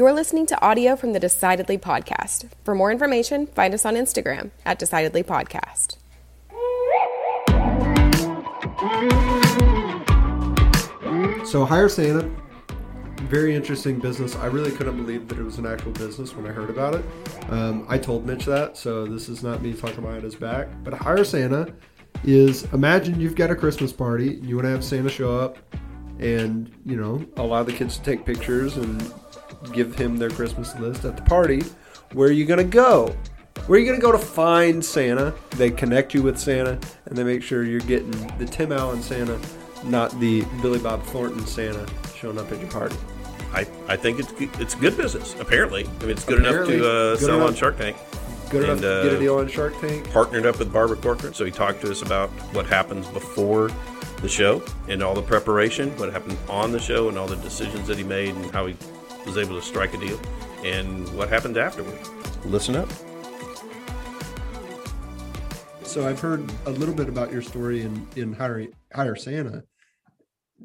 You're listening to audio from the Decidedly podcast. For more information, find us on Instagram at Decidedly Podcast. So hire Santa, very interesting business. I really couldn't believe that it was an actual business when I heard about it. Um, I told Mitch that, so this is not me talking behind his back. But hire Santa is imagine you've got a Christmas party, you want to have Santa show up, and you know allow the kids to take pictures and give him their Christmas list at the party. Where are you gonna go? Where are you gonna go to find Santa? They connect you with Santa, and they make sure you're getting the Tim Allen Santa not the Billy Bob Thornton Santa showing up at your party. I, I think it's it's good business. Apparently, I mean it's good apparently, enough to uh, good sell enough, on Shark Tank. Good and, enough to uh, get a deal on Shark Tank. Partnered up with Barbara Corcoran, so he talked to us about what happens before the show and all the preparation, what happened on the show, and all the decisions that he made, and how he was able to strike a deal, and what happened afterward. Listen up. So I've heard a little bit about your story in in Hire Hire Santa,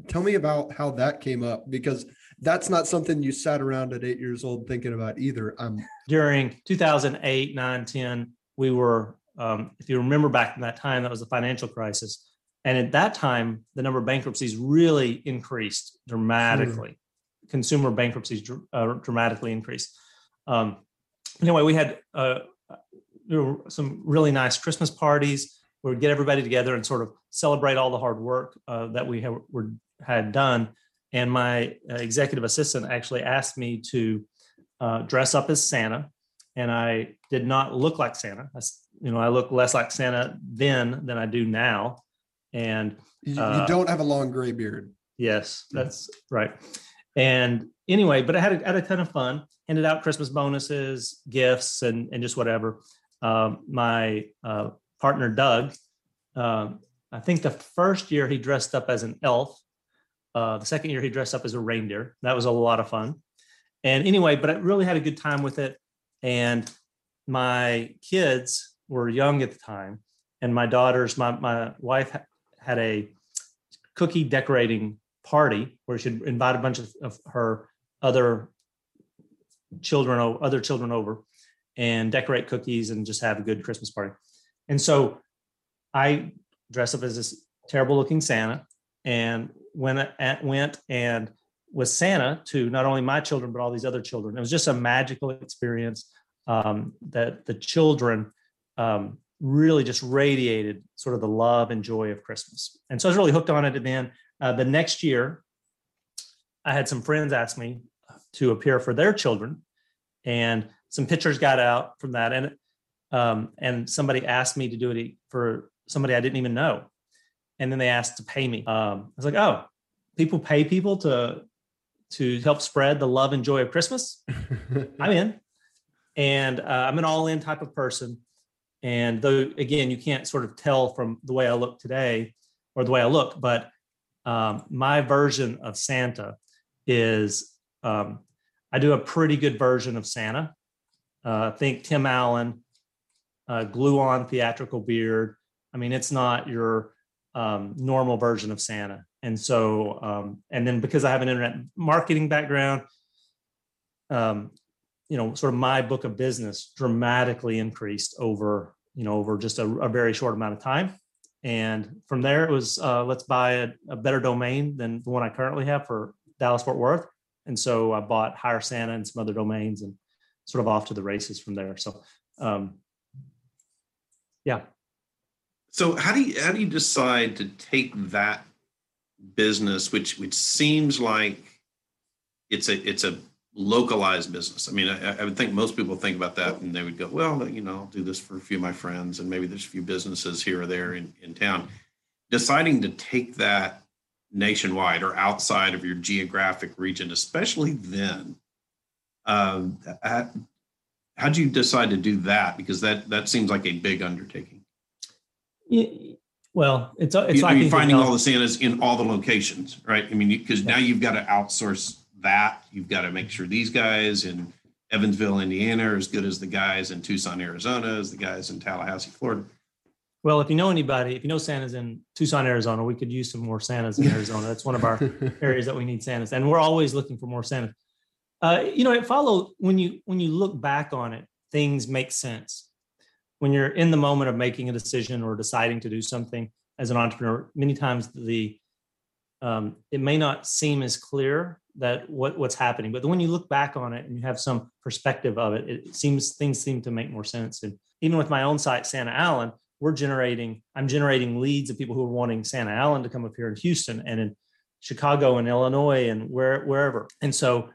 tell me about how that came up because that's not something you sat around at eight years old thinking about either. Um, During 2008, 9, 10, we were, um, if you remember back in that time, that was the financial crisis. And at that time, the number of bankruptcies really increased dramatically. Consumer bankruptcies uh, dramatically increased. Um, anyway, we had uh, some really nice Christmas parties. Where we would get everybody together and sort of celebrate all the hard work uh, that we have, were had done. And my uh, executive assistant actually asked me to uh, dress up as Santa, and I did not look like Santa. I, you know, I look less like Santa then than I do now. And you, uh, you don't have a long gray beard. Yes, that's right. And anyway, but I had a, had a ton of fun. Handed out Christmas bonuses, gifts, and and just whatever. Um, my uh, partner Doug, um, I think the first year he dressed up as an elf, uh, the second year he dressed up as a reindeer. That was a lot of fun. And anyway, but I really had a good time with it. And my kids were young at the time, and my daughters, my my wife had a cookie decorating party where she'd invite a bunch of, of her other children, other children over, and decorate cookies and just have a good Christmas party. And so I dress up as this terrible looking Santa and went went and was Santa to not only my children but all these other children. It was just a magical experience um, that the children um, really just radiated sort of the love and joy of Christmas. And so I was really hooked on it. And then uh, the next year, I had some friends ask me to appear for their children, and some pictures got out from that. And um, and somebody asked me to do it for somebody I didn't even know and then they asked to pay me. Um, I was like, oh, people pay people to to help spread the love and joy of Christmas. I'm in, and uh, I'm an all in type of person. And though again, you can't sort of tell from the way I look today or the way I look, but um, my version of Santa is um, I do a pretty good version of Santa. Uh, think Tim Allen, uh, glue on theatrical beard. I mean, it's not your um, normal version of Santa. And so, um, and then because I have an internet marketing background, um, you know, sort of my book of business dramatically increased over, you know, over just a, a very short amount of time. And from there, it was uh, let's buy a, a, better domain than the one I currently have for Dallas Fort Worth. And so I bought Hire Santa and some other domains and sort of off to the races from there. So, um, yeah, so how do you how do you decide to take that business, which which seems like it's a it's a localized business. I mean, I, I, would think most people think about that and they would go, well, you know, I'll do this for a few of my friends and maybe there's a few businesses here or there in, in town. Deciding to take that nationwide or outside of your geographic region, especially then, um, how do you decide to do that? Because that that seems like a big undertaking. Well, it's it's you, like you're finding all the Santas in all the locations, right? I mean, because yeah. now you've got to outsource that. You've got to make sure these guys in Evansville, Indiana, are as good as the guys in Tucson, Arizona, as the guys in Tallahassee, Florida. Well, if you know anybody, if you know Santas in Tucson, Arizona, we could use some more Santas in Arizona. That's one of our areas that we need Santas, and we're always looking for more Santas. Uh, you know, it follow when you when you look back on it, things make sense. When you're in the moment of making a decision or deciding to do something as an entrepreneur, many times the um, it may not seem as clear that what what's happening, but when you look back on it and you have some perspective of it, it seems things seem to make more sense. And even with my own site, Santa Allen, we're generating i'm generating leads of people who are wanting santa allen to come up here in houston and in chicago and illinois and where wherever. And so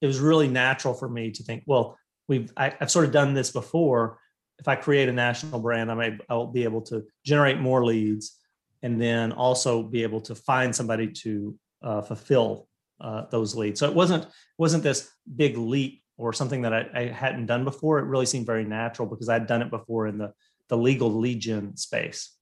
it was really natural for me to think well we've I, have sort of done this before. If i create a national brand i may i'll be able to generate more leads and then also be able to find somebody to uh, fulfill uh, those leads so it wasn't wasn't this big leap or something that I, I hadn't done before it really seemed very natural because i'd done it before in the the legal lead gen space.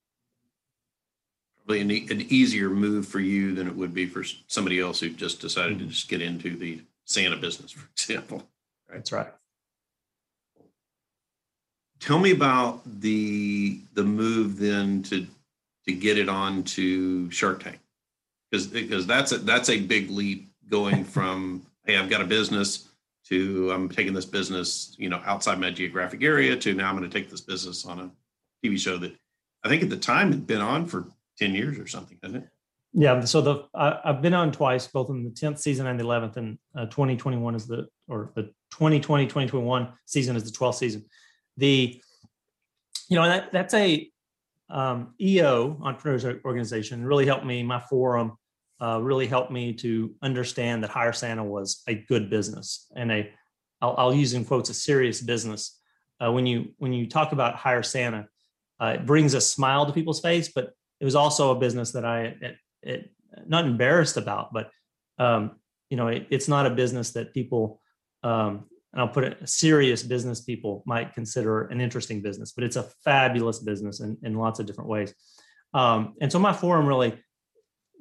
Probably an, an, easier move for you than it would be for somebody else who just decided to just get into the Santa business, for example. Right? That's right. Tell me about the the move then to to get it on to Shark Tank, because because that's a that's a big leap going from hey I've got a business to I'm taking this business, you know, outside my geographic area to now I'm going to take this business on a TV show that I think at the time had been on for 10 years or something, hasn't it? Yeah. So the I, have been on twice, both in the 10th season and the 11th, and uh, 2021 is the or the 2020 2021 season is the 12th season. The you know that that's a um, EO entrepreneurs organization really helped me. My forum uh, really helped me to understand that Hire Santa was a good business and a, I'll, I'll use in quotes, a serious business. Uh, when you when you talk about Hire Santa, uh, it brings a smile to people's face, but it was also a business that I it, it not embarrassed about, but um, you know, it, it's not a business that people um, and I'll put it serious business people might consider an interesting business, but it's a fabulous business in, in lots of different ways. Um, and so my forum really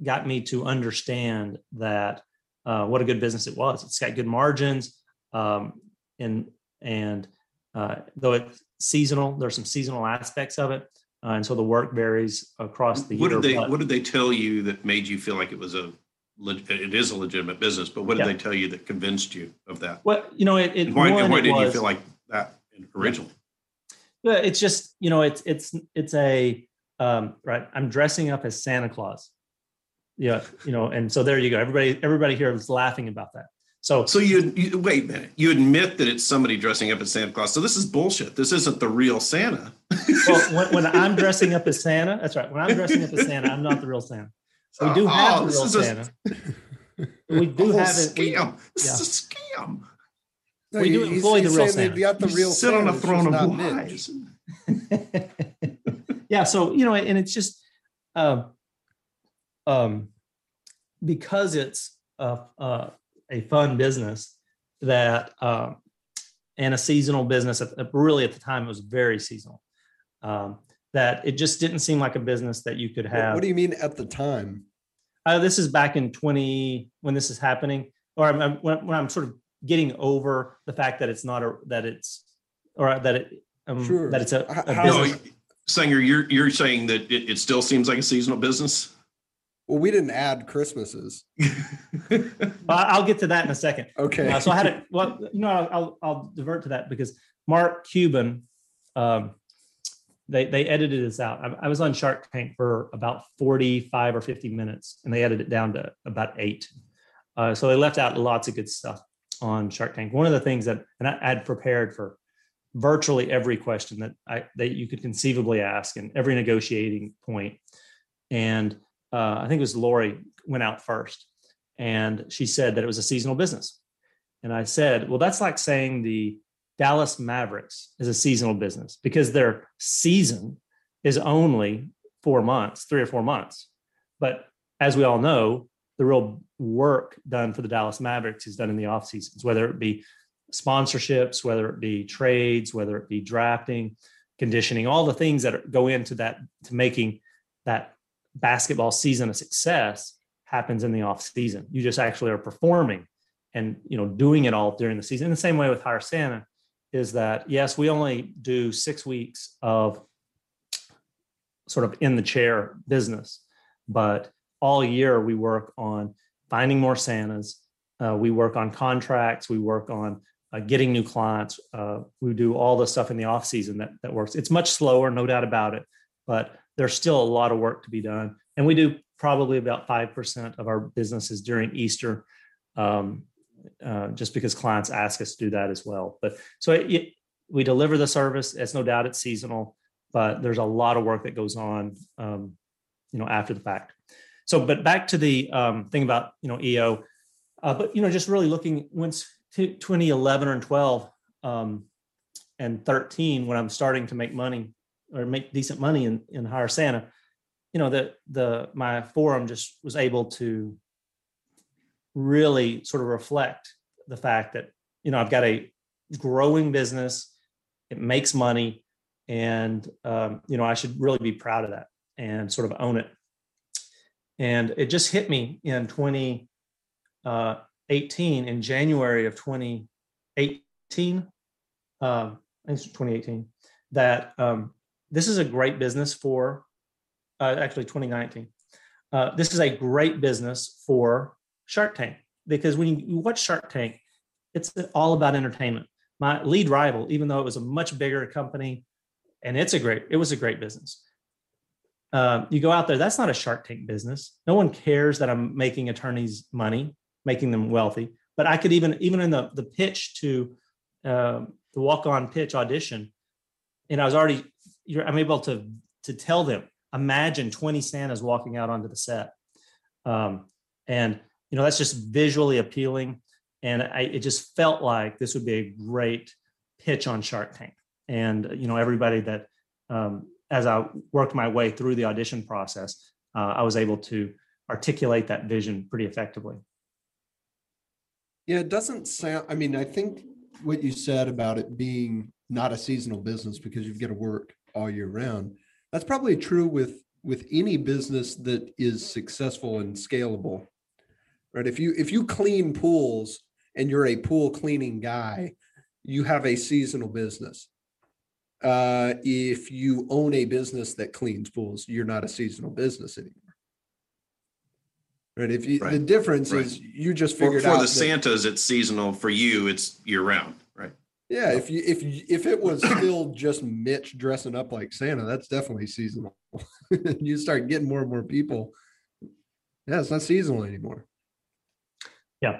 got me to understand that uh, what a good business it was. It's got good margins, um, and and uh, though it's seasonal, there's some seasonal aspects of it, uh, and so the work varies across the what year. Did they, what did they tell you that made you feel like it was a it is a legitimate business? But what did yeah. they tell you that convinced you of that? Well, you know, it. it and why, and why did was, you feel like that originally? Yeah. It's just you know, it's it's it's a um, right. I'm dressing up as Santa Claus yeah you know and so there you go everybody everybody here was laughing about that so so you, you wait a minute you admit that it's somebody dressing up as santa claus so this is bullshit this isn't the real santa well when, when i'm dressing up as santa that's right when i'm dressing up as santa i'm not the real santa so we do have oh, the real santa a, we do have it. Scam. We, this yeah. is a scam. No, we do employ the real santa. got the real sit on a throne of lies. Yeah so you know and it's just uh, um, because it's a, a, a, fun business that um, and a seasonal business really at the time it was very seasonal. Um, that it just didn't seem like a business that you could have what do you mean at the time uh, this is back in 20 when this is happening or I'm, I'm, when, when, I'm sort of getting over the fact that it's not a that it's or that it um, sure. that it's a, a How, business. No, Sanger, you're you're saying that it, it still seems like a seasonal business well, we didn't add Christmases. well, I'll get to that in a second. Okay. Uh, so I had it. Well, you know, I'll, I'll divert to that because Mark Cuban, um, they they edited this out. I, I, was on Shark Tank for about forty five or fifty minutes, and they edited it down to about eight. Uh, so they left out lots of good stuff on Shark Tank. One of the things that, and I had prepared for virtually every question that I that you could conceivably ask and every negotiating point. point, and uh, I think it was Lori went out first, and she said that it was a seasonal business. And I said, well, that's like saying the Dallas Mavericks is a seasonal business because their season is only four months, three or four months. But as we all know, the real work done for the Dallas Mavericks is done in the off seasons, whether it be sponsorships, whether it be trades, whether it be drafting, conditioning, all the things that go into that to making that basketball season a success happens in the off season. You just actually are performing and you know doing it all during the season. In the same way with Hire Santa, is that yes, we only do six weeks of sort of in the chair business, but all year we work on finding more Santas, Uh, we work on contracts. We work on uh, getting new clients. Uh, we do all the stuff in the off season that that works. It's much slower, no doubt about it, but there's still a lot of work to be done. And we do probably about five percent of our businesses during Easter, um, uh, just because clients ask us to do that as well. But so it, it, we deliver the service. It's no doubt it's seasonal, but there's a lot of work that goes on, um, you know, after the fact. So, but back to the um, thing about you know EO, uh, but you know, just really looking once 2011 or 12 um, and 13 when I'm starting to make money or make decent money in in hire Santa, you know, the the my forum just was able to really sort of reflect the fact that you know I've got a growing business, it makes money, and um, you know I should really be proud of that and sort of own it. And it just hit me in 2018 uh, in January of 2018. Um, I think it's 2018 that um, this is a great business for uh, actually 2019. Uh, this is a great business for Shark Tank because when you watch Shark Tank, it's all about entertainment. My lead rival, even though it was a much bigger company, and it's a great, it was a great business. Uh, you go out there, that's not a Shark Tank business. No one cares that I'm making attorneys money, making them wealthy. But I could even, even in the the pitch to um, the walk on pitch audition, and I was already, I'm able to to tell them, imagine 20 Santas walking out onto the set, um, and you know that's just visually appealing. And I, it just felt like this would be a great pitch on shark tank. And you know everybody that um, as i worked my way through the audition process uh, i was able to articulate that vision pretty effectively. Yeah it doesn't sound i mean i think what you said about it being not a seasonal business because you've got to work all year round that's probably true with with any business that is successful and scalable right? If you if you clean pools and you're a pool cleaning guy, you have a seasonal business. Uh, if you own a business that cleans pools, you're not a seasonal business anymore. Right. If you right. the difference right. is you just figured for, for out the Santas, it's seasonal. For you, it's year round. Right. Yeah. If you if you, if it was still just Mitch dressing up like Santa, that's definitely seasonal. you start getting more and more people. Yeah, it's not seasonal anymore. Yeah.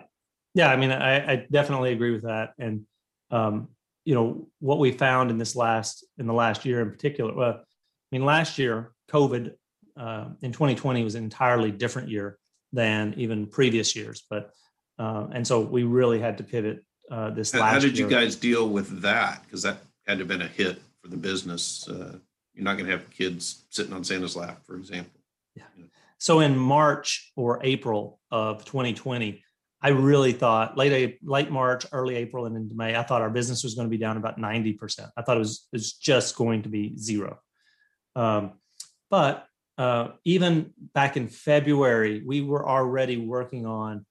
Yeah. I mean, I, I definitely agree with that. And, um, you know, what we found in this last, in the last year in particular, well, I mean, last year, COVID uh, in 2020 was an entirely different year than even previous years. But, uh, and so we really had to pivot uh, this how, last How did year. you guys deal with that? Because that had to have been a hit for the business. Uh, you're not going to have kids sitting on Santa's lap, for example. Yeah. So in March or April of 2020, I really thought late late March, early April, and into May, I thought our business was going to be down about ninety percent. I thought it was it was just going to be zero. Um, but uh, even back in February, we were already working on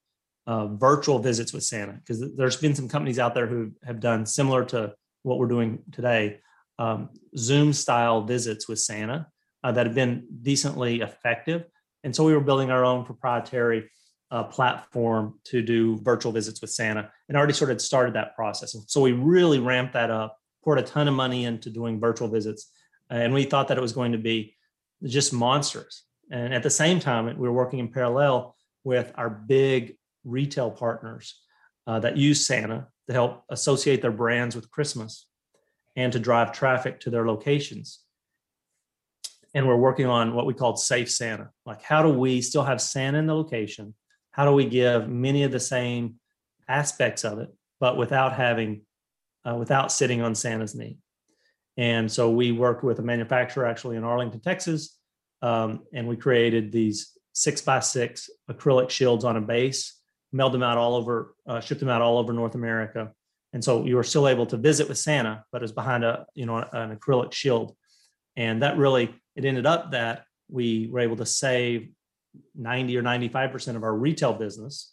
uh, virtual visits with Santa because there's been some companies out there who have done similar to what we're doing today, um, Zoom style visits with Santa uh, that have been decently effective. And so we were building our own proprietary uh, platform to do virtual visits with Santa and already sort of started that process. So we really ramped that up, poured a ton of money into doing virtual visits. And we thought that it was going to be just monstrous. And at the same time, we were working in parallel with our big retail partners uh, that use Santa to help associate their brands with Christmas and to drive traffic to their locations. And we're working on what we called Safe Santa. Like, how do we still have Santa in the location, how do we give many of the same aspects of it, but without having, uh, without sitting on Santa's knee? And so we worked with a manufacturer actually in Arlington, Texas, um, and we created these six by six acrylic shields on a base, mailed them out all over, uh, shipped them out all over North America. And so you were still able to visit with Santa, but it was behind a, you know, an acrylic shield. And that really, it ended up that we were able to save 90 or 95% of our retail business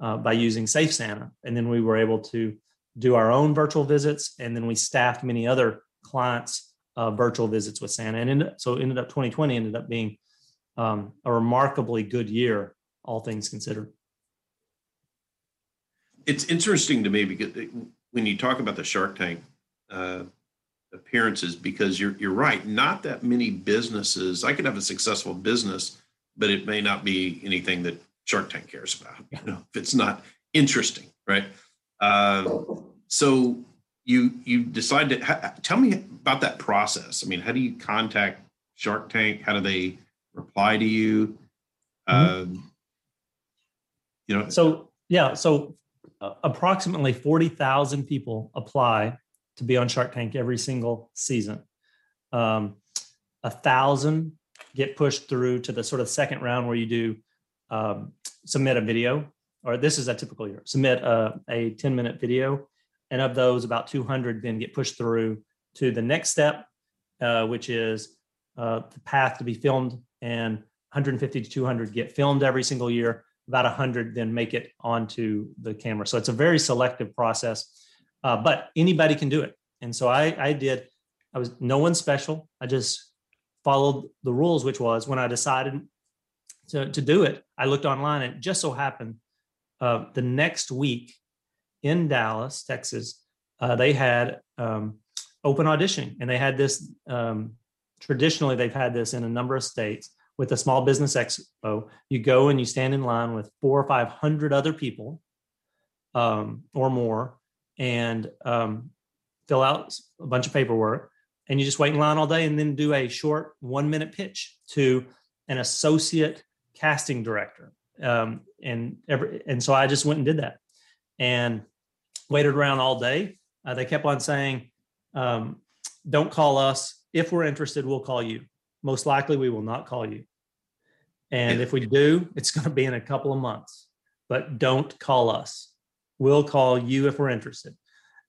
uh, by using Safe Santa. And then we were able to do our own virtual visits. And then we staffed many other clients' uh, virtual visits with Santa. And ended, so ended up 2020 ended up being um, a remarkably good year, all things considered. it's interesting to me because when you talk about the Shark Tank uh, appearances, because you're you're right. Not that many businesses. I could have a successful business, but it may not be anything that Shark Tank cares about. You know, if it's not interesting, right? Uh, so you you decide to ha, tell me about that process. I mean, how do you contact Shark Tank? How do they reply to you? Mm-hmm. Uh, you know, so yeah, so uh, approximately forty thousand people apply to be on Shark Tank every single season. Um, a thousand get pushed through to the sort of second round where you do um, submit a video, or this is a typical year, submit a, a 10 minute video. And of those, about 200 then get pushed through to the next step, uh, which is uh, the path to be filmed. And 150 to 200 get filmed every single year. About 100 then make it onto the camera. So it's a very selective process, uh, but anybody can do it. And so I, I did, I was no one special. I just followed the rules, which was when I decided to, to do it, I looked online and it just so happened uh, the next week in Dallas, Texas, uh, they had um, open auditioning, and they had this. Um, traditionally, they've had this in a number of states with a small business expo. You go and you stand in line with four or five hundred other people, um, or more, and um, fill out a bunch of paperwork, and you just wait in line all day, and then do a short one-minute pitch to an associate casting director um, and every and so I just went and did that and waited around all day. Uh, they kept on saying, um, "Don't call us. If we're interested, we'll call you. Most likely, we will not call you. And if we do, it's going to be in a couple of months. But don't call us. We'll call you if we're interested."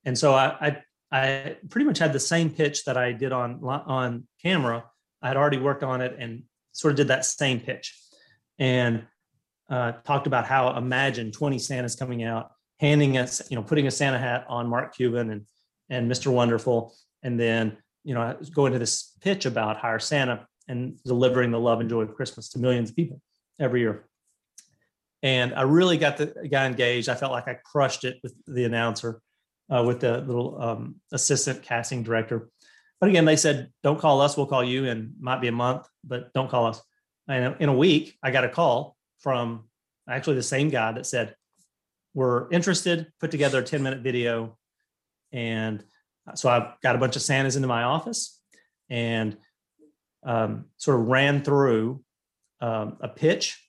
And so I, I I pretty much had the same pitch that I did on on camera. I had already worked on it and sort of did that same pitch. And uh, talked about how imagine 20 Santas coming out, handing us, you know, putting a Santa hat on Mark Cuban and and Mr. Wonderful, and then you know go into this pitch about hire Santa and delivering the love and joy of Christmas to millions of people every year. And I really got the guy engaged. I felt like I crushed it with the announcer, uh, with the little um, assistant casting director. But again, they said, "Don't call us. We'll call you." And might be a month, but don't call us. And in a week, I got a call from actually the same guy that said, We're interested, put together a 10 minute video. And so I got a bunch of Santas into my office and um, sort of ran through um, a pitch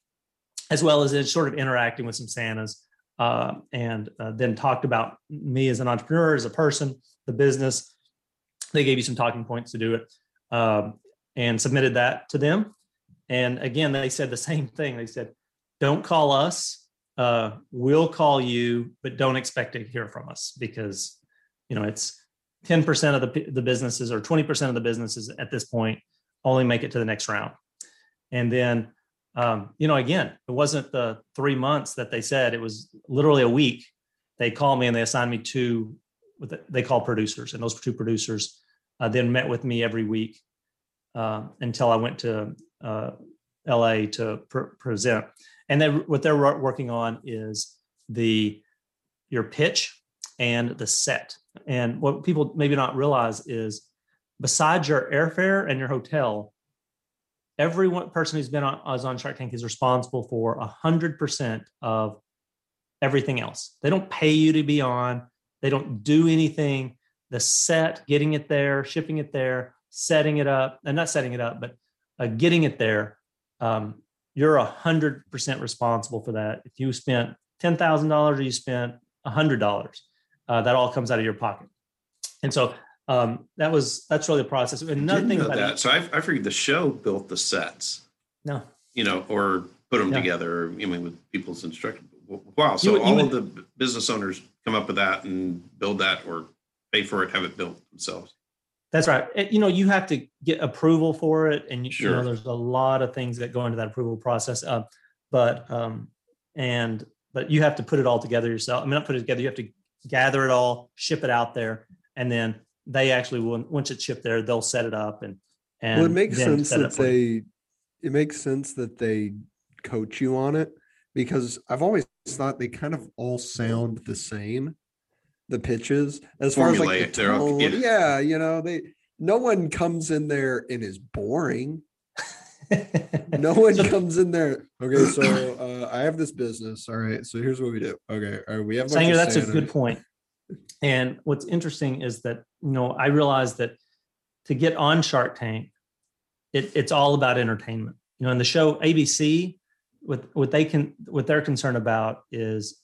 as well as sort of interacting with some Santas. Uh, and uh, then talked about me as an entrepreneur, as a person, the business. They gave you some talking points to do it um, and submitted that to them. And again, they said the same thing. They said, don't call us. Uh, we'll call you, but don't expect to hear from us because you know it's 10% of the, the businesses or 20% of the businesses at this point only make it to the next round. And then, um, you know, again, it wasn't the three months that they said, it was literally a week. They called me and they assigned me two, they call producers. And those two producers uh, then met with me every week uh, until I went to uh, LA to pr- present. And then what they're working on is the your pitch and the set. And what people maybe not realize is besides your airfare and your hotel, every one person who's been on, on Shark Tank is responsible for a hundred percent of everything else. They don't pay you to be on. They don't do anything. The set, getting it there, shipping it there, setting it up, and not setting it up, but uh, getting it there. Um, you're a hundred percent responsible for that. If you spent ten thousand dollars or you spent a hundred dollars, uh, that all comes out of your pocket. And so um, that was that's really the process. And another thing about that. It, so I, I figured the show built the sets. No, you know, or put them yeah. together. I mean, with people's instruction. Wow. So you, all you of the business owners come up with that and build that, or pay for it, have it built themselves. That's right. It, you know, you have to get approval for it, and sure. you know, there's a lot of things that go into that approval process. Uh, but um, and but you have to put it all together yourself. I mean, not put it together. You have to gather it all, ship it out there, and then they actually will. Once it's shipped there, they'll set it up and and. Well, it makes sense that they. It makes sense that they coach you on it because I've always thought they kind of all sound the same. The pitches, as far as like the they're all- tone, yeah. yeah, you know, they no one comes in there and is boring. No one comes in there. Okay, so uh, I have this business. All right, so here's what we do. Okay, all right, we have. Sanger, of that's a good point. And what's interesting is that you know I realized that to get on Shark Tank, it, it's all about entertainment. You know, in the show ABC, what what they can what they're concerned about is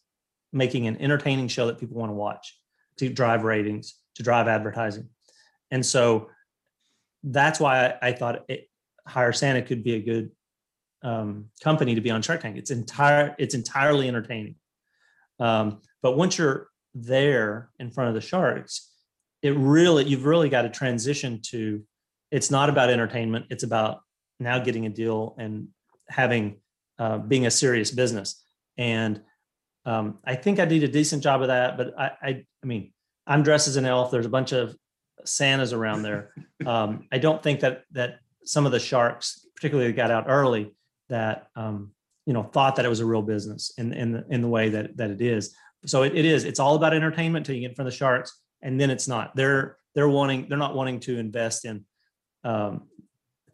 making an entertaining show that people want to watch to drive ratings, to drive advertising, and so that's why I, I thought it, Hire Santa could be a good um, company to be on Shark Tank. It's entire it's entirely entertaining. Um, but once you're there in front of the sharks, it really you've really got to transition to it's not about entertainment. It's about now getting a deal and having uh, being a serious business. And um, I think I did a decent job of that. But I, I, I mean, I'm dressed as an elf. There's a bunch of Santas around there. Um, I don't think that that some of the sharks, particularly that got out early, that um, you know thought that it was a real business in in the, in the way that that it is. So it, it is. It's all about entertainment until you get in front of the sharks, and then it's not. They're they're wanting. They're not wanting to invest in um,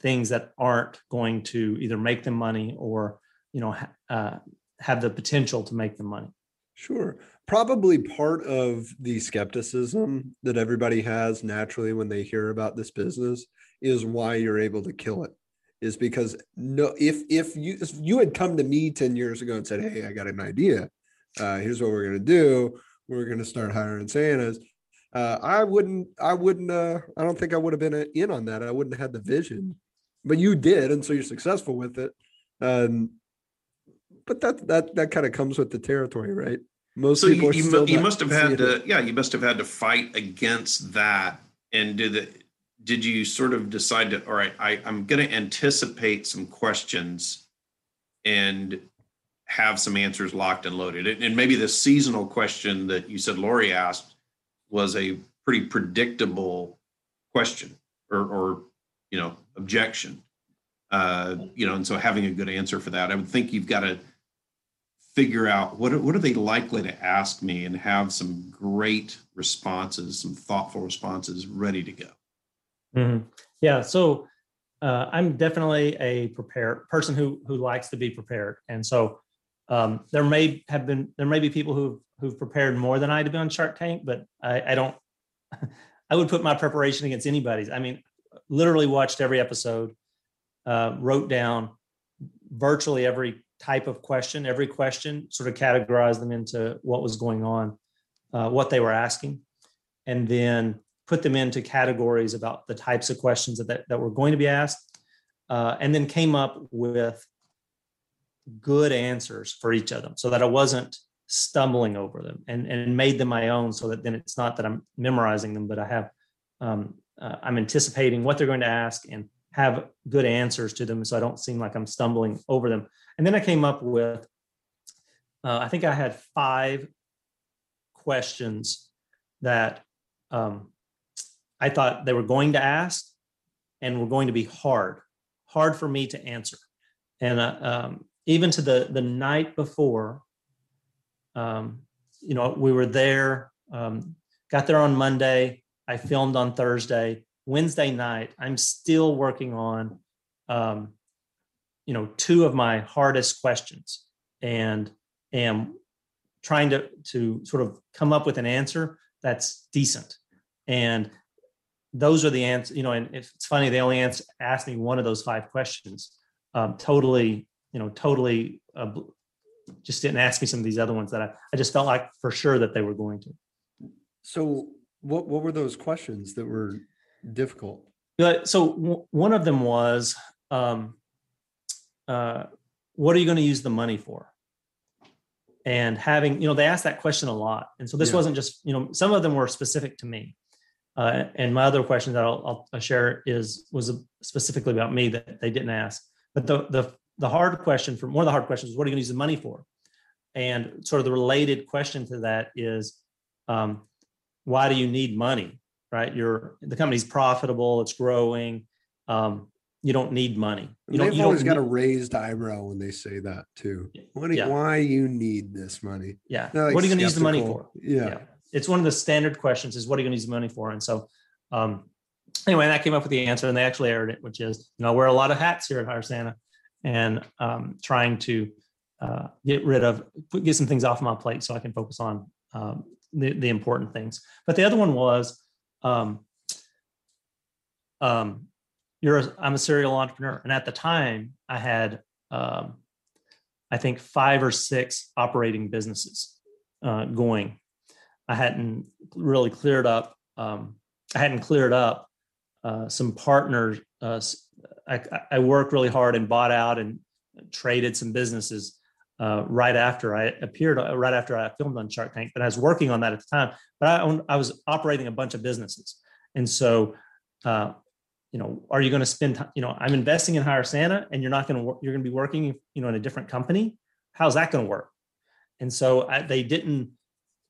things that aren't going to either make them money or you know ha- uh, have the potential to make them money. Sure. Probably part of the skepticism that everybody has naturally when they hear about this business is why you're able to kill it. Is because no, if if you if you had come to me 10 years ago and said, Hey, I got an idea. Uh, here's what we're gonna do. We're gonna start hiring Santas. Uh, I wouldn't, I wouldn't, uh, I don't think I would have been in on that. I wouldn't have had the vision, but you did, and so you're successful with it. Um, but that that that kind of comes with the territory, right? Most So people you, you, you must have had seeing it. to, yeah, you must have had to fight against that. And did it, did you sort of decide to, all right, I, I'm going to anticipate some questions and have some answers locked and loaded. And, maybe the seasonal question that you said Lori asked was a pretty predictable question or, or you know, objection. Uh, you know, and so having a good answer for that, I would think you've got to figure out what are, what are they likely to ask me and have some great responses, some thoughtful responses ready to go. Mhm. Yeah. So uh, I'm definitely a prepared person who who likes to be prepared, and so um, there may have been there may be people who've who've prepared more than I to be on Shark Tank, but I, I don't. I would put my preparation against anybody's. I mean, literally watched every episode, uh, wrote down virtually every type of question, every question, sort of categorized them into what was going on, uh, what they were asking, and then put them into categories about the types of questions that, that, that were going to be asked, uh, and then came up with good answers for each of them so that I wasn't stumbling over them and, and made them my own so that then it's not that I'm memorizing them, but I have, um, uh, I'm anticipating what they're going to ask and have good answers to them so I don't seem like I'm stumbling over them. And then I came up with, uh, I think I had five questions that um, I thought they were going to ask and were going to be hard, hard for me to answer. And uh, um, even to the the night before, um, you know, we were there, um, got there on Monday. I filmed on Thursday. Wednesday night, I'm still working on, um, you know, two of my hardest questions, and am trying to to sort of come up with an answer that's decent. And those are the answers, you know, and it's funny, they only asked me one of those five questions. Um, totally, you know, totally uh, just didn't ask me some of these other ones that I, I just felt like for sure that they were going to. So, what what were those questions that were difficult? But so w- one of them was, um, uh, what are you going to use the money for? And having, you know, they asked that question a lot. And so this Yeah. wasn't just, you know, some of them were specific to me. Uh, and my other question that I'll, I'll- I'll share is was specifically about me that they didn't ask. But the the the hard question for one of the hard questions is what are you going to use the money for? And sort of the related question to that is, um, why do you need money? Right, you're the company's profitable, it's growing. Um, you don't need money. You They've. You always got a raised eyebrow when they say that too. What do you- Yeah. Why you need this money? yeah. Like, what are you going to use the money for? Yeah. It's one of the standard questions: is what are you going to use the money for? And so, um, anyway, and I came up with the answer, and they actually aired it, which is, you know, I wear a lot of hats here at Hire Santa, and um, trying to uh, get rid of, get some things off my plate so I can focus on um, the the important things. But the other one was, um, um, you're a, I'm a serial entrepreneur, and at the time I had, um, I think five or six operating businesses uh, going. I hadn't really cleared up. Um, I hadn't cleared up uh, some partners. I, I worked really hard and bought out and traded some businesses uh, right after I appeared, uh, right after I filmed on Shark Tank. But I was working on that at the time. But I, owned, I was operating a bunch of businesses, and so uh, you know, are you going to spend? You know, I'm investing in Hire Santa, and you're not going to. You're going to be working, you know, in a different company. How's that going to work? And so I, they didn't.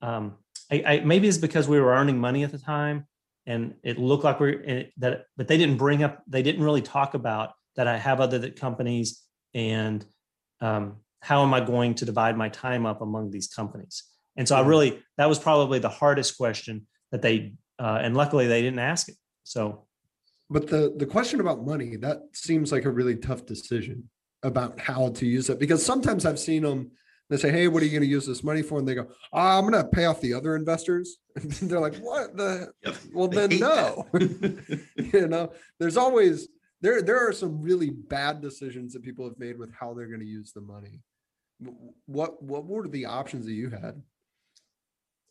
Um, I, I, maybe it's because we were earning money at the time, and it looked like we are that, but they didn't bring up. They didn't really talk about that. I have other companies, and um, how am I going to divide my time up among these companies? And so I really that was probably the hardest question that they. Uh, and luckily they didn't ask it. So But the the question about money that seems like a really tough decision about how to use it because sometimes I've seen them. They say, "Hey, what are you going to use this money for?" And they go, "Ah, "I'm going to pay off the other investors." And they're like, "What the?" Yep. Well, They then no. you know, there's always there. There are some really bad decisions that people have made with how they're going to use the money. What what were the options that you had?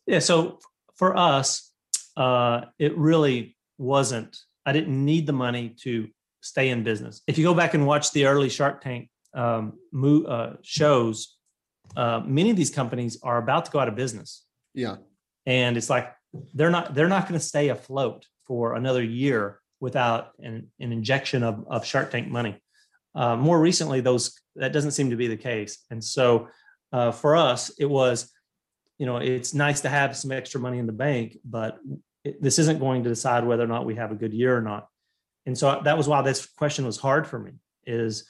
Yeah. So for us, uh, it really wasn't. I didn't need the money to stay in business. If you go back and watch the early Shark Tank um, mo- uh, shows, uh, many of these companies are about to go out of business, Yeah, and it's like they're not they're not going to stay afloat for another year without an, an injection of, of Shark Tank money. Uh, more recently, those that doesn't seem to be the case, and so uh, for us, it was you know it's nice to have some extra money in the bank but it, this isn't going to decide whether or not we have a good year or not. And so that was why this question was hard for me is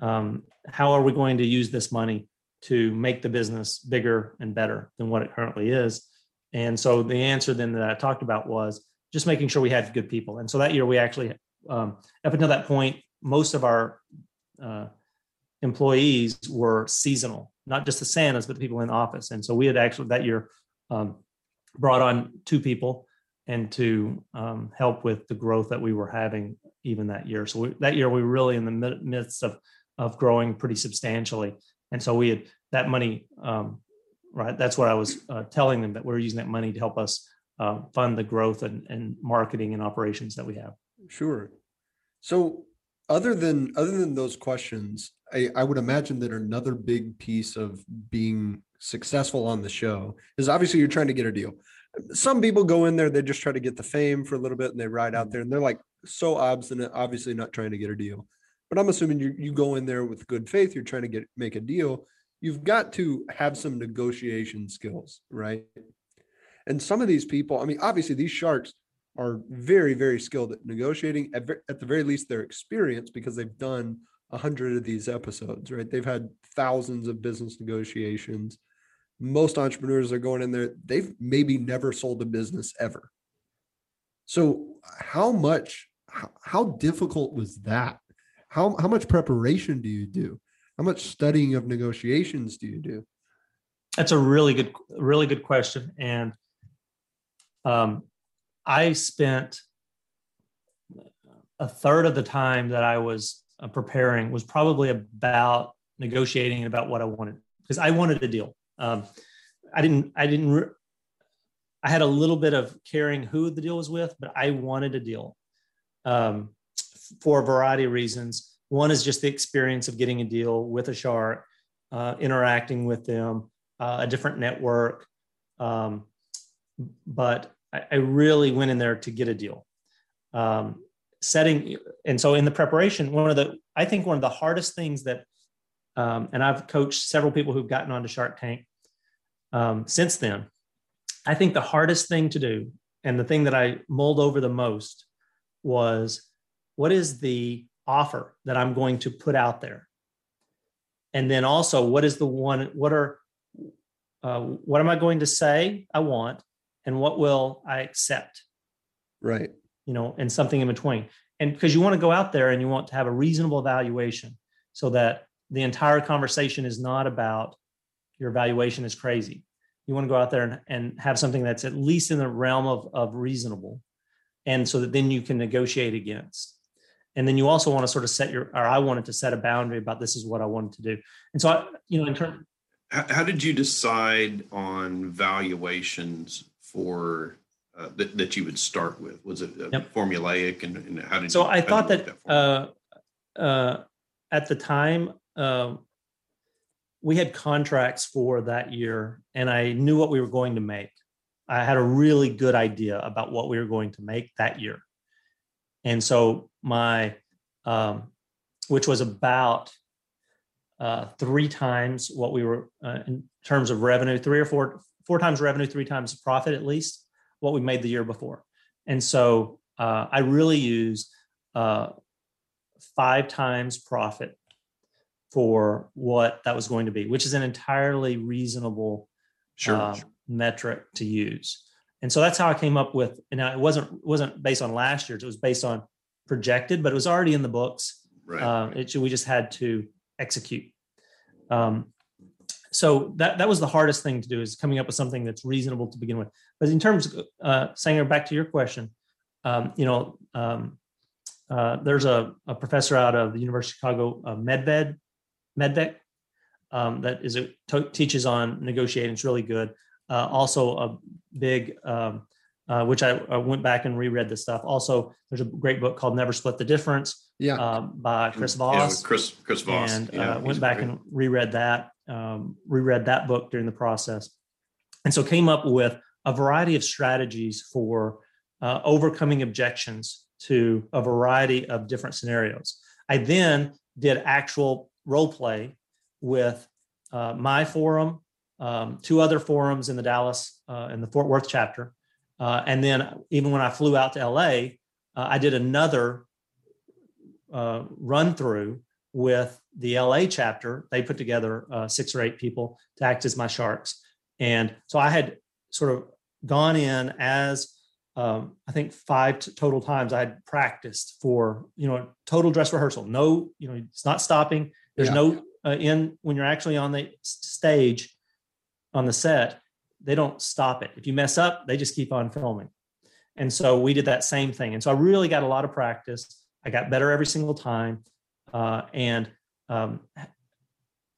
um, how are we going to use this money to make the business bigger and better than what it currently is and so the answer then that i talked about was just making sure we had good people and so that year we actually um, up until that point most of our uh, employees were seasonal, not just the Santas, but the people in the office. And so we had actually that year um, brought on two people and to um, help with the growth that we were having even that year. So we, that year we were really in the midst of of growing pretty substantially, and so we had that money. Um, right, that's what I was uh, telling them that we are using that money to help us uh, fund the growth and, and marketing and operations that we have. Sure. So other than other than those questions, I, I would imagine that another big piece of being successful on the show is obviously you're trying to get a deal. Some people go in there, they just try to get the fame for a little bit and they ride out there and they're like so obstinate, obviously not trying to get a deal. But I'm assuming you you go in there with good faith, you're trying to get make a deal. You've got to have some negotiation skills, right? And some of these people, I mean, obviously these sharks are very, very skilled at negotiating. At, at the very least, they're experienced because they've done a hundred of these episodes, right? They've had thousands of business negotiations. Most entrepreneurs are going in there, they've maybe never sold a business ever. So, how much, how, how difficult was that? How, how much preparation do you do? How much studying of negotiations do you do? That's a really good, really good question. And um, I spent a third of the time that I was uh, preparing was probably about negotiating about what I wanted because I wanted a deal. Um, I didn't, I didn't, re- I had a little bit of caring who the deal was with, but I wanted a deal um, for a variety of reasons. One is just the experience of getting a deal with a shark, uh, interacting with them, uh, a different network. Um, but I, I really went in there to get a deal. Um, setting and so in the preparation, one of the I think one of the hardest things that, um, and I've coached several people who've gotten onto Shark Tank um, since then. I think the hardest thing to do, and the thing that I mulled over the most, was what is the offer that I'm going to put out there? And then also, what is the one, what are, uh, what am I going to say I want? And what will I accept? Right. You know, and something in between. And because you want to go out there and you want to have a reasonable evaluation so that the entire conversation is not about your evaluation is crazy. You want to go out there and, and have something that's at least in the realm of, of reasonable. And so that then you can negotiate against. And then you also want to sort of set your, or I wanted to set a boundary about this is what I wanted to do. And so, I, you know, in terms, how, how did you decide on valuations for uh, that, that you would start with? Was it uh, Yep. formulaic and, and how did you? so you, I thought work that uh, uh, at the time um we had contracts for that year, and I knew what we were going to make. I had a really good idea about what we were going to make that year, and so my, um, which was about uh, three times what we were uh, in terms of revenue, three or four four times revenue, three times profit at least what we made the year before, and so uh, I really used uh, five times profit for what that was going to be, which is an entirely reasonable sure. uh, metric to use. And so that's how I came up with. And now it wasn't wasn't based on last year's; it was based on projected, but it was already in the books. right. Uh, it, we just had to execute. Um, so that that was the hardest thing to do is coming up with something that's reasonable to begin with. But in terms of uh, Sanger, back to your question, um, you know, um, uh, there's a, a professor out of the University of Chicago, uh, Medvec, Medvec, um, that is a, to- teaches on negotiating. It's really good. Uh, also a big, um, uh, which I, I went back and reread this stuff. Also, there's a great book called Never Split the Difference Yeah. um, by Chris Yeah, Voss Chris Chris Voss. and yeah, uh, went back great. and reread that, um, reread that book during the process, and so came up with a variety of strategies for uh, overcoming objections to a variety of different scenarios. I then did actual role play with uh, my forum, um, two other forums in the Dallas uh, and the Fort Worth chapter, uh, and then even when I flew out to LA, uh, I did another uh, run through with the LA chapter. They put together uh, six or eight people to act as my sharks. And so I had sort of gone in as um, I think five t- total times I had practiced for, you know, total dress rehearsal. No, you know, it's not stopping. There's Yeah. no uh, in when you're actually on the stage on the set, they don't stop it. If you mess up, they just keep on filming. And so we did that same thing. And so I really got a lot of practice. I got better every single time uh, and um,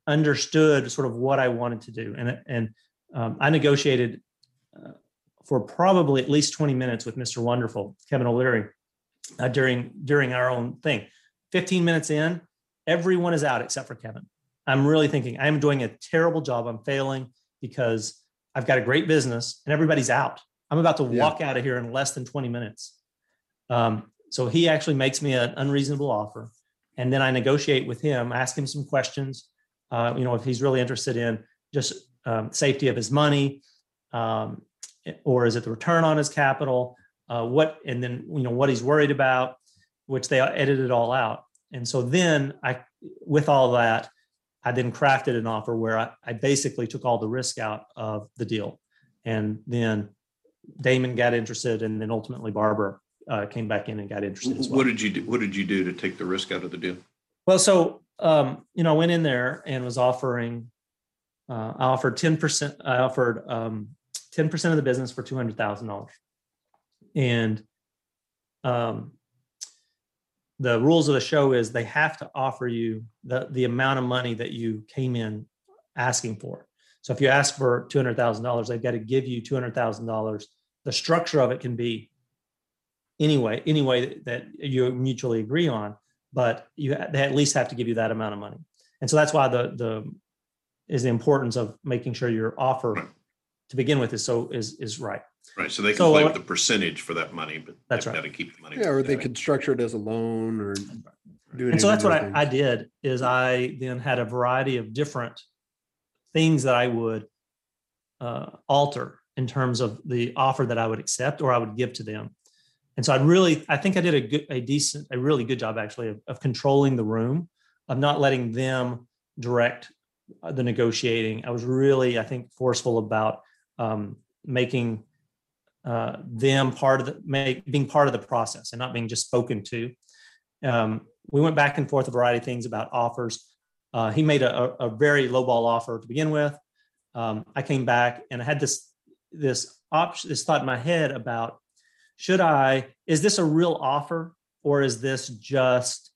understood sort of what I wanted to do. And, and um, I negotiated uh, for probably at least 20 minutes with Mr. Wonderful, Kevin O'Leary, uh, during, during our own thing. 15 minutes in, everyone is out except for Kevin. I'm really thinking I'm doing a terrible job. I'm failing because I've got a great business and everybody's out. I'm about to Yeah. walk out of here in less than 20 minutes. Um, so he actually makes me an unreasonable offer. And then I negotiate with him, ask him some questions. Uh, you know, if he's really interested in just um, safety of his money, um, or is it the return on his capital? Uh, what, and then, you know, what he's worried about, which they edit it all out. And so then I, with all that, I then crafted an offer where I, I basically took all the risk out of the deal. And then Daymond got interested, and then ultimately Barbara uh, came back in and got interested as well. What did you do? What did you do to take the risk out of the deal? Well, so um, you know, I went in there and was offering. Uh, I offered ten percent. I offered um, ten percent of the business for two hundred thousand dollars, and um, the rules of the show is they have to offer you the the amount of money that you came in asking for. So if you ask for two hundred thousand dollars, they've got to give you two hundred thousand dollars. The structure of it can be anyway, any way that you mutually agree on but you they at least have to give you that amount of money. And so that's why the the is the importance of making sure your offer. To begin with is so is is right. Right. So they can So, play with the percentage for that money, but That's they've right. got to keep the money. Yeah, or they could structure it as a loan or do any And so that's what I, I did is I then had a variety of different things that I would uh, alter in terms of the offer that I would accept or I would give to them. And so I really, I think I did a good, a decent, a really good job actually of, of controlling the room, of not letting them direct uh, the negotiating. I was really, I think, forceful about um, making uh, them part of the make being part of the process and not being just spoken to. Um, we went back and forth a variety of things about offers. Uh, he made a, a, very low ball offer to begin with. Um, I came back and I had this this option, this thought in my head about should I? Is this a real offer or is this just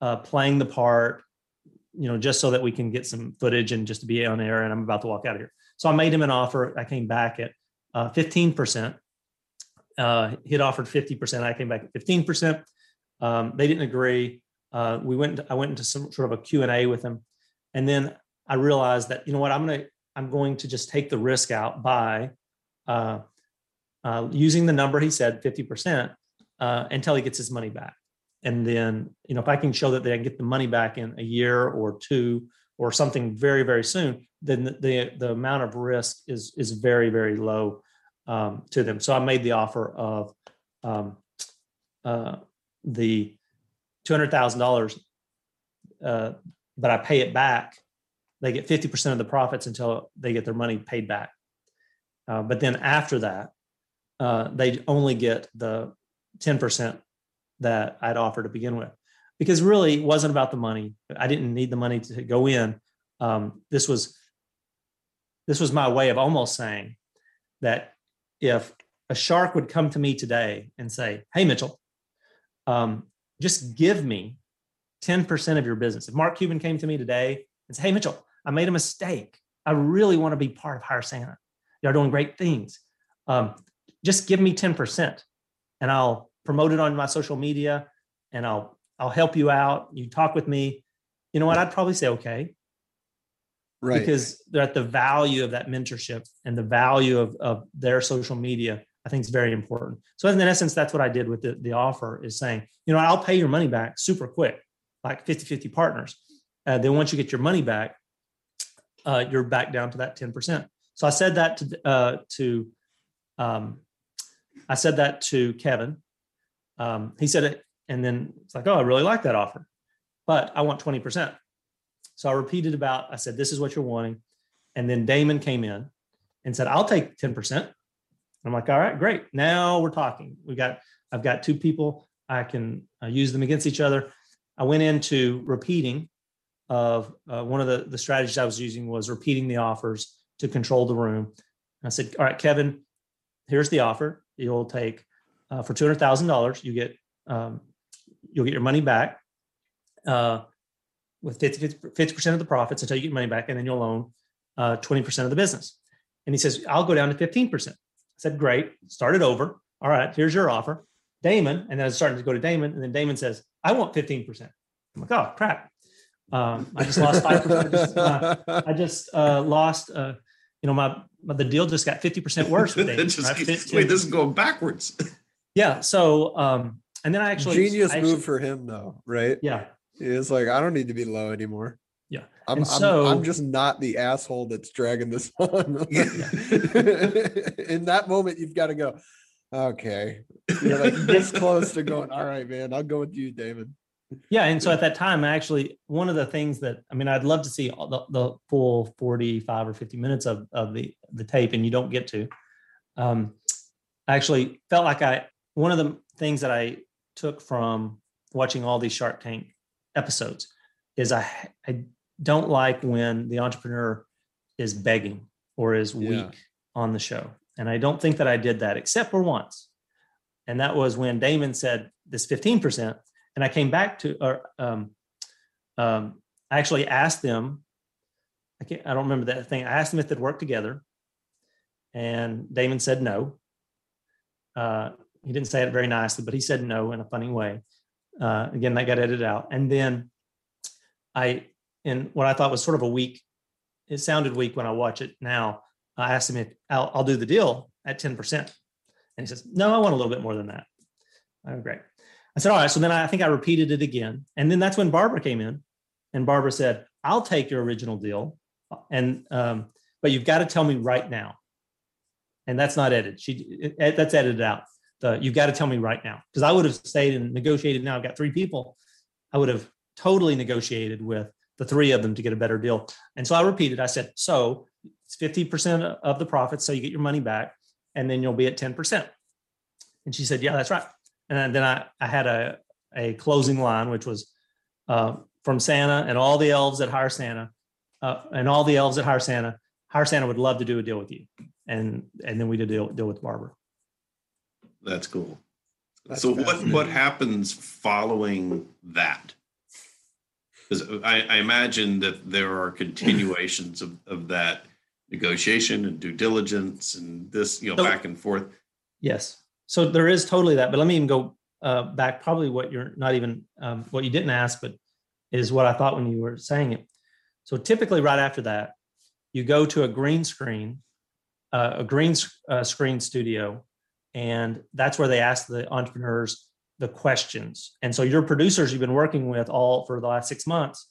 uh, playing the part? You know, just so that we can get some footage and just to be on air. And I'm about to walk out of here. So I made him an offer. I came back at uh, 15%. Uh, he'd offered 50%. I came back at 15%. Um, they didn't agree. Uh, we went. I went into some sort of a Q and A with him, and then I realized that you know what I'm gonna I'm going to just take the risk out by uh, uh, using the number he said 50% uh, until he gets his money back. And then you know if I can show that they can get the money back in a year or two or something very very soon, then the the, the amount of risk is is very very low um, to them. So I made the offer of um, uh, the two hundred thousand uh, dollars, but I pay it back. They get fifty percent of the profits until they get their money paid back. Uh, but then after that, uh, they only get the ten percent that I'd offer to begin with, because really it wasn't about the money. I didn't need the money to go in. Um, this was this was my way of almost saying that if a shark would come to me today and say, "Hey, Mitchell, um, just give me 10% of your business. If Mark Cuban came to me today and said, Hey, Mitchell, I made a mistake. I really want to be part of Hire Santa. You're doing great things. Um, just give me 10% and I'll promote it on my social media and I'll I'll help you out. You talk with me. You know what? I'd probably say okay. Right. Because they're at the value of that mentorship and the value of, of their social media I think is very important. So in essence, that's what I did with the, the offer is saying, you know, I'll pay your money back super quick, like 50, 50 partners. Uh, then once you get your money back, uh, you're back down to that 10%. So I said that to, uh, to um, I said that to Kevin. Um, he said it, and then it's like, oh, I really like that offer, but I want 20%. So I repeated about, I said, this is what you're wanting. And then Daymond came in and said, I'll take 10%. I'm like, all right, great. Now we're talking. We got, I've got two people. I can uh, use them against each other. I went into repeating of uh, one of the, the strategies I was using was repeating the offers to control the room. I said, all right, Kevin, here's the offer. You'll take uh, for two hundred thousand dollars. You get um, you'll get your money back uh, with 50 percent of the profits until you get money back, and then you'll own uh, twenty percent of the business. And he says, I'll go down to fifteen percent. I said, great, start it over. All right, here's your offer. Daymond, and then I was starting to go to Daymond, and then Daymond says, I want 15%. I'm like, oh, crap. Um, I just lost 5%. I just, uh, I just uh, lost, uh, you know, my, my, the deal just got 50% worse with Damon. just, right? wait, this is going backwards. yeah. So, um, and then I actually genius I actually, move for him though, right? Yeah. It's like I don't need to be low anymore. Yeah. I'm, so, I'm, I'm, just not the asshole that's dragging this on. In that moment, you've got to go, okay. You're like this close to going, all right, man, I'll go with you, David. Yeah. And so at that time, actually, one of the things that, I mean, I'd love to see the, the full 45 or 50 minutes of, of the, the tape, and you don't get to. Um, I actually felt like I, one of the things that I took from watching all these Shark Tank episodes is I, I don't like when the entrepreneur is begging or is weak yeah. on the show. And I don't think that I did that except for once. And that was when Daymond said this 15%. And I came back to, or um, um, I actually asked them, I can't, I don't remember that thing. I asked them if they'd work together. And Daymond said no. Uh, he didn't say it very nicely, but he said no in a funny way. Uh, again, that got edited out. And then I in what I thought was sort of a weak, it sounded weak when I watch it now. I asked him if I'll, I'll do the deal at 10%. And he says, no, I want a little bit more than that. Oh, great. I said, all right. So then I think I repeated it again. And then that's when Barbara came in and Barbara said, I'll take your original deal. And, um, but you've got to tell me right now. And that's not edited. She, it, that's edited out. The you got to tell me right now because I would have stayed and negotiated. Now I've got three people. I would have totally negotiated with the three of them to get a better deal. And so I repeated. I said, so it's fifty percent of the profits, so you get your money back, and then you'll be at ten percent. And she said, yeah, that's right. And then I I had a a closing line which was uh, from Santa and all the elves that hire Santa, uh, and all the elves that hire Santa. Hire Santa would love to do a deal with you, and and then we did a deal, deal with Barbara. That's cool. That's so what what happens following that? Because I, I imagine that there are continuations of, of that negotiation and due diligence and this, you know, So- back and forth. Yes. So there is totally that. But let me even go uh, back. Probably what you're not even um, what you didn't ask, but is what I thought when you were saying it. So typically, right after that, you go to a green screen, uh, a green s- uh, screen studio, and that's where they ask the entrepreneurs the questions. And so your producers you've been working with all for the last six months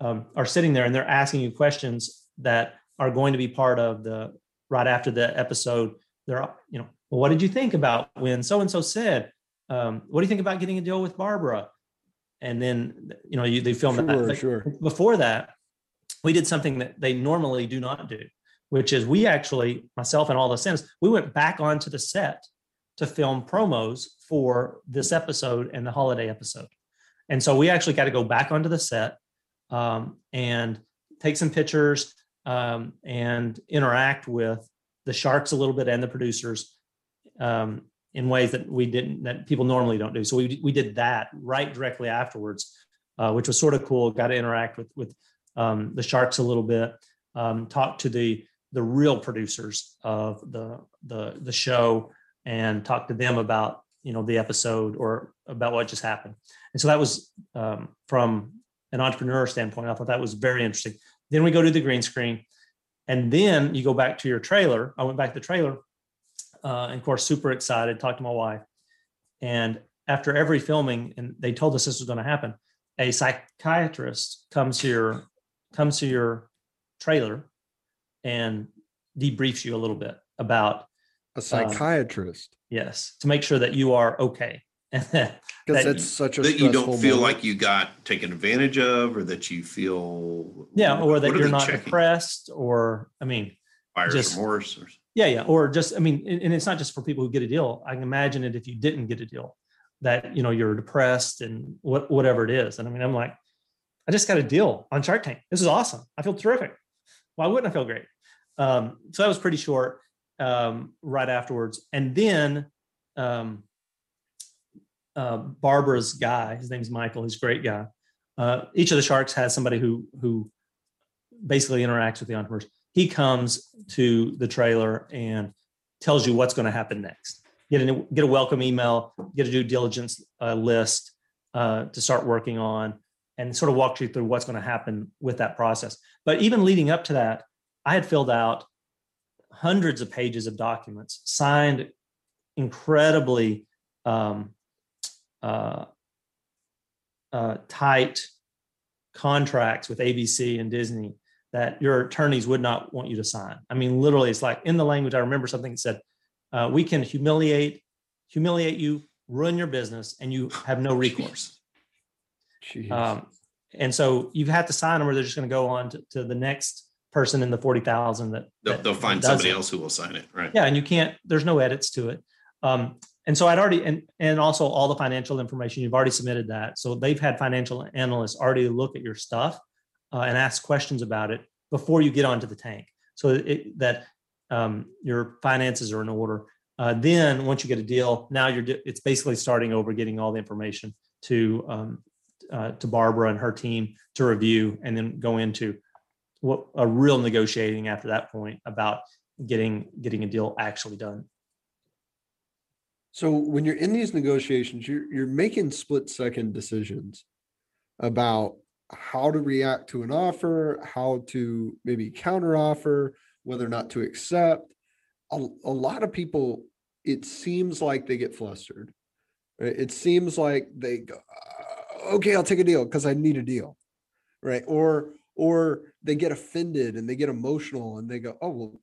um, are sitting there and they're asking you questions that are going to be part of the right after the episode. They're you know well, what did you think about when so and so said? Um, what do you think about getting a deal with Barbara? And then you know you, they film Sure, that. sure. Before that, we did something that they normally do not do, which is we actually myself and all the Sims we went back onto the set to film promos for this episode and the holiday episode. And so we actually got to go back onto the set um, and take some pictures um, and interact with the sharks a little bit and the producers um, in ways that we didn't that people normally don't do. So we we did that right directly afterwards, uh, which was sort of cool. Got to interact with with um, the sharks a little bit, um, talk to the the real producers of the the the show, and talk to them about you know the episode or about what just happened. And so that was um, from an entrepreneur standpoint. I thought that was very interesting. Then we go to the green screen, and then you go back to your trailer. I went back to the trailer, uh, and of course, super excited. Talked to my wife, and after every filming, and they told us this was going to happen. A psychiatrist comes your comes to your trailer and debriefs you a little bit about A psychiatrist. yes to make sure that you are okay. Because that that's such a That you don't feel moment. like you got taken advantage of or that you feel yeah or that you're not checking? depressed or i mean buyer's just- remorse or yeah yeah or just i mean and and it's not just for people who get a deal. I can imagine it if you didn't get a deal that you know you're depressed and what whatever it is. And i mean i'm like i just got a deal on shark tank. This is awesome. I feel terrific. Why wouldn't i feel great? Um, so that was pretty short um, right afterwards and then um, uh, barbara's guy his name's michael he's a great guy uh, each of the sharks has somebody who who basically interacts with the entrepreneurs he comes to the trailer and tells you what's going to happen next. Get a get a welcome email, get a due diligence uh, list uh, to start working on, and sort of walk you through what's going to happen with that process. But even leading up to that, I had filled out hundreds of pages of documents, signed incredibly um, uh, uh, tight contracts with ABC and Disney that your attorneys would not want you to sign. I mean, literally, it's like in the language. I remember something that said, uh, "We can humiliate, humiliate you, ruin your business, and you have no recourse." Um, and so you have to sign them, or they're just going to go on to, to the next person in the forty thousand that, they'll, that they'll find somebody it. else who will sign it right Yeah, and you can't. There's no edits to it. Um, and so I'd already and and also all the financial information you've already submitted that. So they've had financial analysts already look at your stuff uh, and ask questions about it before you get onto the tank, so it, that um, your finances are in order. Uh, then once you get a deal, now you're it's basically starting over, getting all the information to um, uh, to Barbara and her team to review, and then go into what a real negotiating after that point about getting getting a deal actually done. So when you're in these negotiations, you're you're making split second decisions about how to react to an offer, how to maybe counter offer, whether or not to accept. A, a lot of people, it seems like they get flustered. right? It seems like they go, "Uh, okay, I'll take a deal because I need a deal. Right. Or or they get offended and they get emotional and they go, oh well,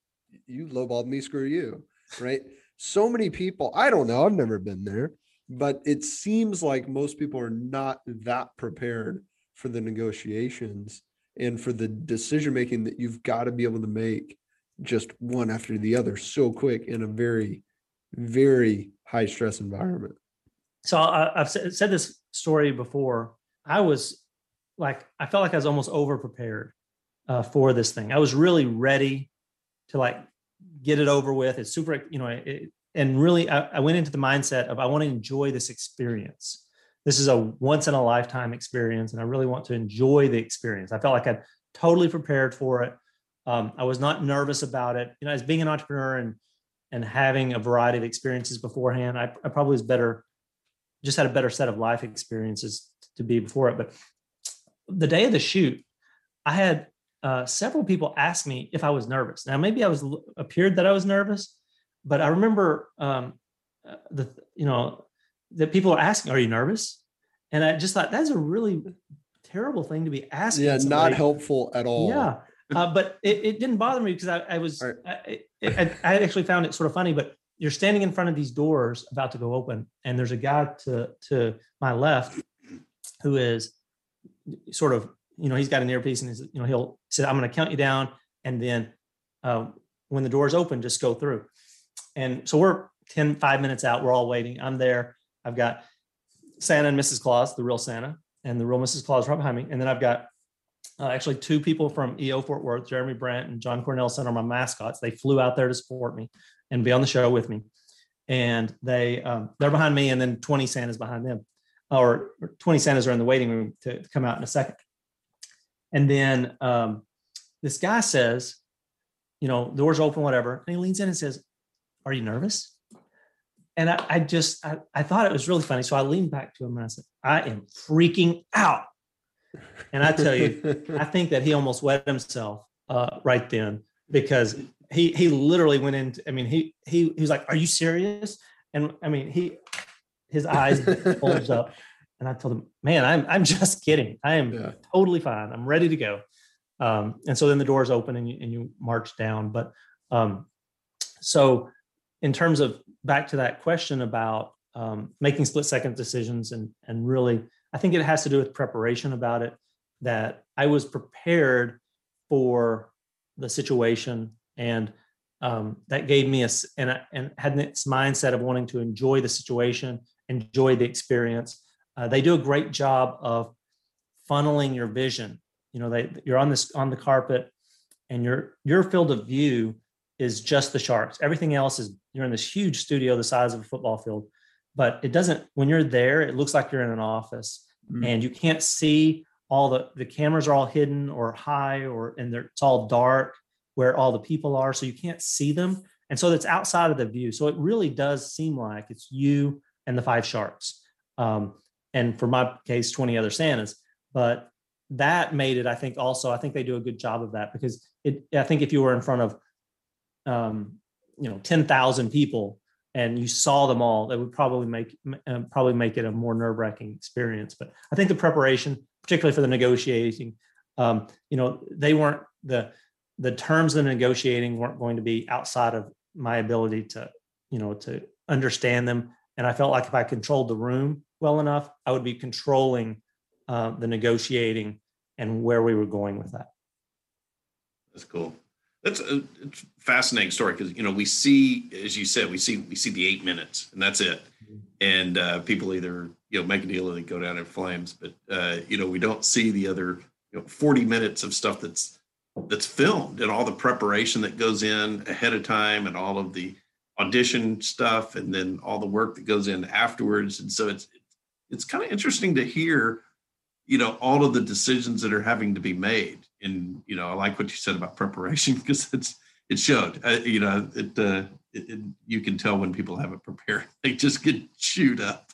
you lowballed me, screw you. Right. so many people, I don't know, I've never been there, but it seems like most people are not that prepared for the negotiations and for the decision making that you've got to be able to make just one after the other so quick in a very, very high stress environment. So I, have said this story before. I was like, I felt like I was almost over prepared uh, for this thing. I was really ready to like get it over with. It's super, you know, it, and really, I, I went into the mindset of I want to enjoy this experience. This is a once in a lifetime experience, and I really want to enjoy the experience. I felt like I'd totally prepared for it. Um, I was not nervous about it. You know, as being an entrepreneur and and having a variety of experiences beforehand, I, I probably was better, just had a better set of life experiences to be before it. But the day of the shoot, I had uh, several people asked me if I was nervous. Now, maybe I was appeared that I was nervous, but I remember um, uh, the you know that people are asking, "Are you nervous?" And I just thought that's a really terrible thing to be asking. Yeah, somebody. not helpful at all. Yeah, uh, but it, it, didn't bother me because I, I was right. I, I, I, actually found it sort of funny. But you're standing in front of these doors about to go open, and there's a guy to to my left who is sort of you know he's got an earpiece and he's you know he'll say I'm going to count you down, and then uh, when the doors open, just go through. And so we're 10, five minutes out. We're all waiting. I'm there. I've got Santa and Mrs. Claus, the real Santa, and the real Mrs. Claus right behind me. And then I've got uh, actually two people from EO Fort Worth, Jeremy Brandt and John Cornelison are my mascots. They flew out there to support me and be on the show with me. And they um, they're behind me, and then 20 Santas behind them, or 20 Santas are in the waiting room to, to come out in a second. And then um, this guy says, you know, doors open, whatever, and he leans in and says, are you nervous? And I, I just, I, I thought it was really funny. So I leaned back to him and I said, I am freaking out. And I tell you, I think that he almost wet himself uh, right then because he he literally went into. I mean, he he he was like, "Are you serious?" And I mean, he his eyes bulged up, and I told him, "Man, I'm I'm just kidding. I am yeah. totally fine. I'm ready to go." Um, and so then the doors open and you and you march down. But um, so in terms of back to that question about um, making split second decisions and and really i think it has to do with preparation about it that i was prepared for the situation and um, that gave me a and, and had this mindset of wanting to enjoy the situation enjoy the experience uh, they do a great job of funneling your vision. You know they you're on this on the carpet and your your field of view is just the sharks. Everything else is you're in this huge studio the size of a football field but it doesn't when you're there it looks like you're in an office mm. and you can't see all the the cameras are all hidden or high or and it's all dark where all the people are so you can't see them. And so that's outside of the view. So it really does seem like it's you and the five sharks. Um, and for my case 20 other santas but that made it i think also i think they do a good job of that because it i think if you were in front of um, you know 10,000 people and you saw them all that would probably make uh, probably make it a more nerve-wracking experience. But i think the preparation particularly for the negotiating um, you know they weren't the the terms of the negotiating weren't going to be outside of my ability to you know to understand them. And i felt like if i controlled the room well enough i would be controlling uh, the negotiating and where we were going with that. That's cool. That's a, fascinating story because you know we see, as you said, we see we see the eight minutes and that's it, mm-hmm. and uh, people either you know make a deal or they go down in flames, but uh, you know we don't see the other you know forty minutes of stuff that's that's filmed and all the preparation that goes in ahead of time and all of the audition stuff and then all the work that goes in afterwards, and so it's it's kind of interesting to hear you know all of the decisions that are having to be made and you know i like what you said about preparation because it's it showed uh, you know it, uh, it, it, you can tell when people haven't prepared they just get chewed up.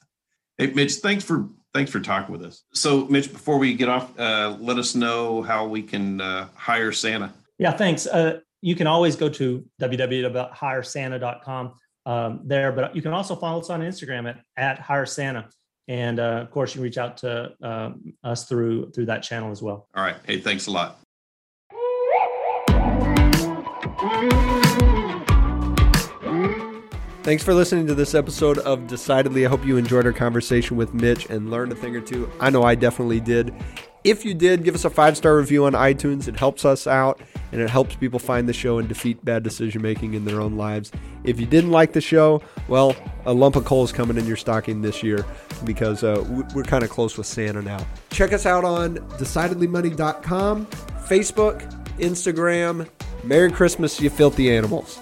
Hey mitch thanks for thanks for talking with us. So mitch before we get off uh, let us know how we can uh, hire santa. Yeah thanks. Uh, you can always go to www.hiresanta.com um, there but you can also follow us on instagram at, at hire santa and uh, of course you reach out to uh, us through through that channel as well all right hey thanks a lot Thanks for listening to this episode of Decidedly. I hope you enjoyed our conversation with Mitch and learned a thing or two. I know I definitely did. If you did, give us a five star review on iTunes. It helps us out and it helps people find the show and defeat bad decision making in their own lives. If you didn't like the show, well, a lump of coal is coming in your stocking this year because uh, we're kind of close with Santa now. Check us out on decidedlymoney.com, Facebook, Instagram. Merry Christmas, you filthy animals.